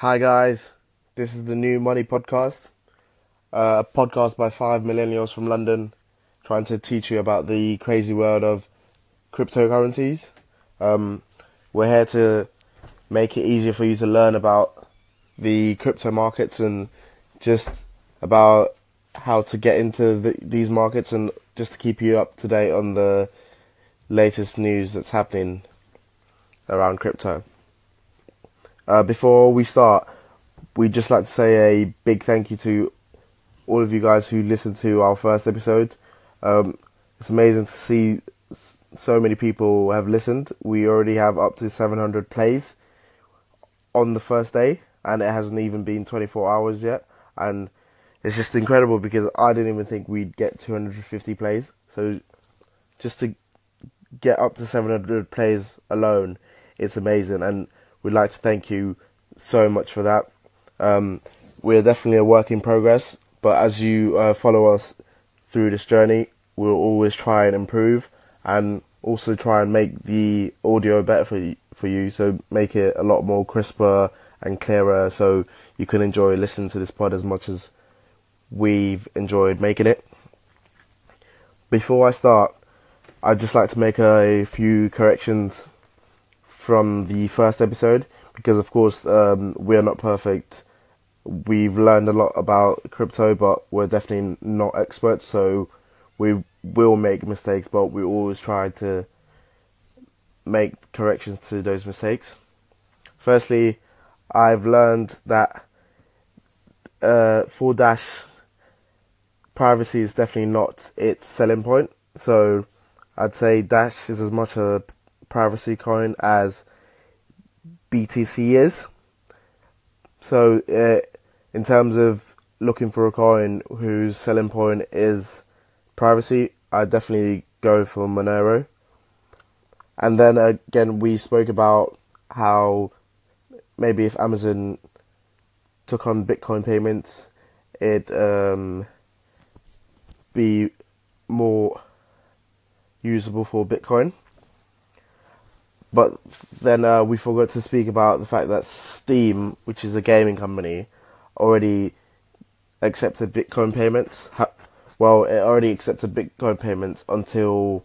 Hi guys, this is the new Money Podcast, uh, a podcast by five millennials from London, trying to teach you about the crazy world of cryptocurrencies. Um, we're here to make it easier for you to learn about the crypto markets and just about how to get into the, these markets and just to keep you up to date on the latest news that's happening around crypto. Uh, before we start, we'd just like to say a big thank you to all of you guys who listened to our first episode. Um, it's amazing to see so many people have listened. We already have up to 700 plays on the first day, and it hasn't even been 24 hours yet. And it's just incredible because I didn't even think we'd get 250 plays. So just to get up to 700 plays alone, it's amazing. And We'd like to thank you so much for that. Um, we're definitely a work in progress, but as you uh, follow us through this journey, we'll always try and improve and also try and make the audio better for you, for you. So make it a lot more crisper and clearer, so you can enjoy listening to this pod as much as we've enjoyed making it. Before I start, I'd just like to make a few corrections from the first episode because, of course, um, we are not perfect. We've learned a lot about crypto, but we're definitely not experts, so we will make mistakes, but we always try to make corrections to those mistakes. Firstly, I've learned that uh, for Dash, privacy is definitely not its selling point. So I'd say Dash is as much a privacy coin as BTC is. So, uh, in terms of looking for a coin whose selling point is privacy, I definitely go for Monero. And then again, we spoke about how maybe if Amazon took on Bitcoin payments, it'd um, be more usable for Bitcoin. But then uh, we forgot to speak about the fact that Steam, which is a gaming company, already accepted Bitcoin payments. Well, it already accepted Bitcoin payments until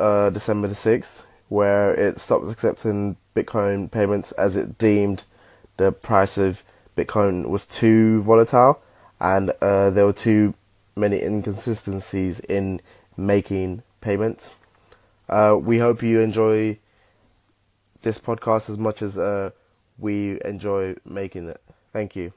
uh, December the 6th, where it stopped accepting Bitcoin payments as it deemed the price of Bitcoin was too volatile and uh, there were too many inconsistencies in making payments. Uh, we hope you enjoy this podcast as much as uh, we enjoy making it. Thank you.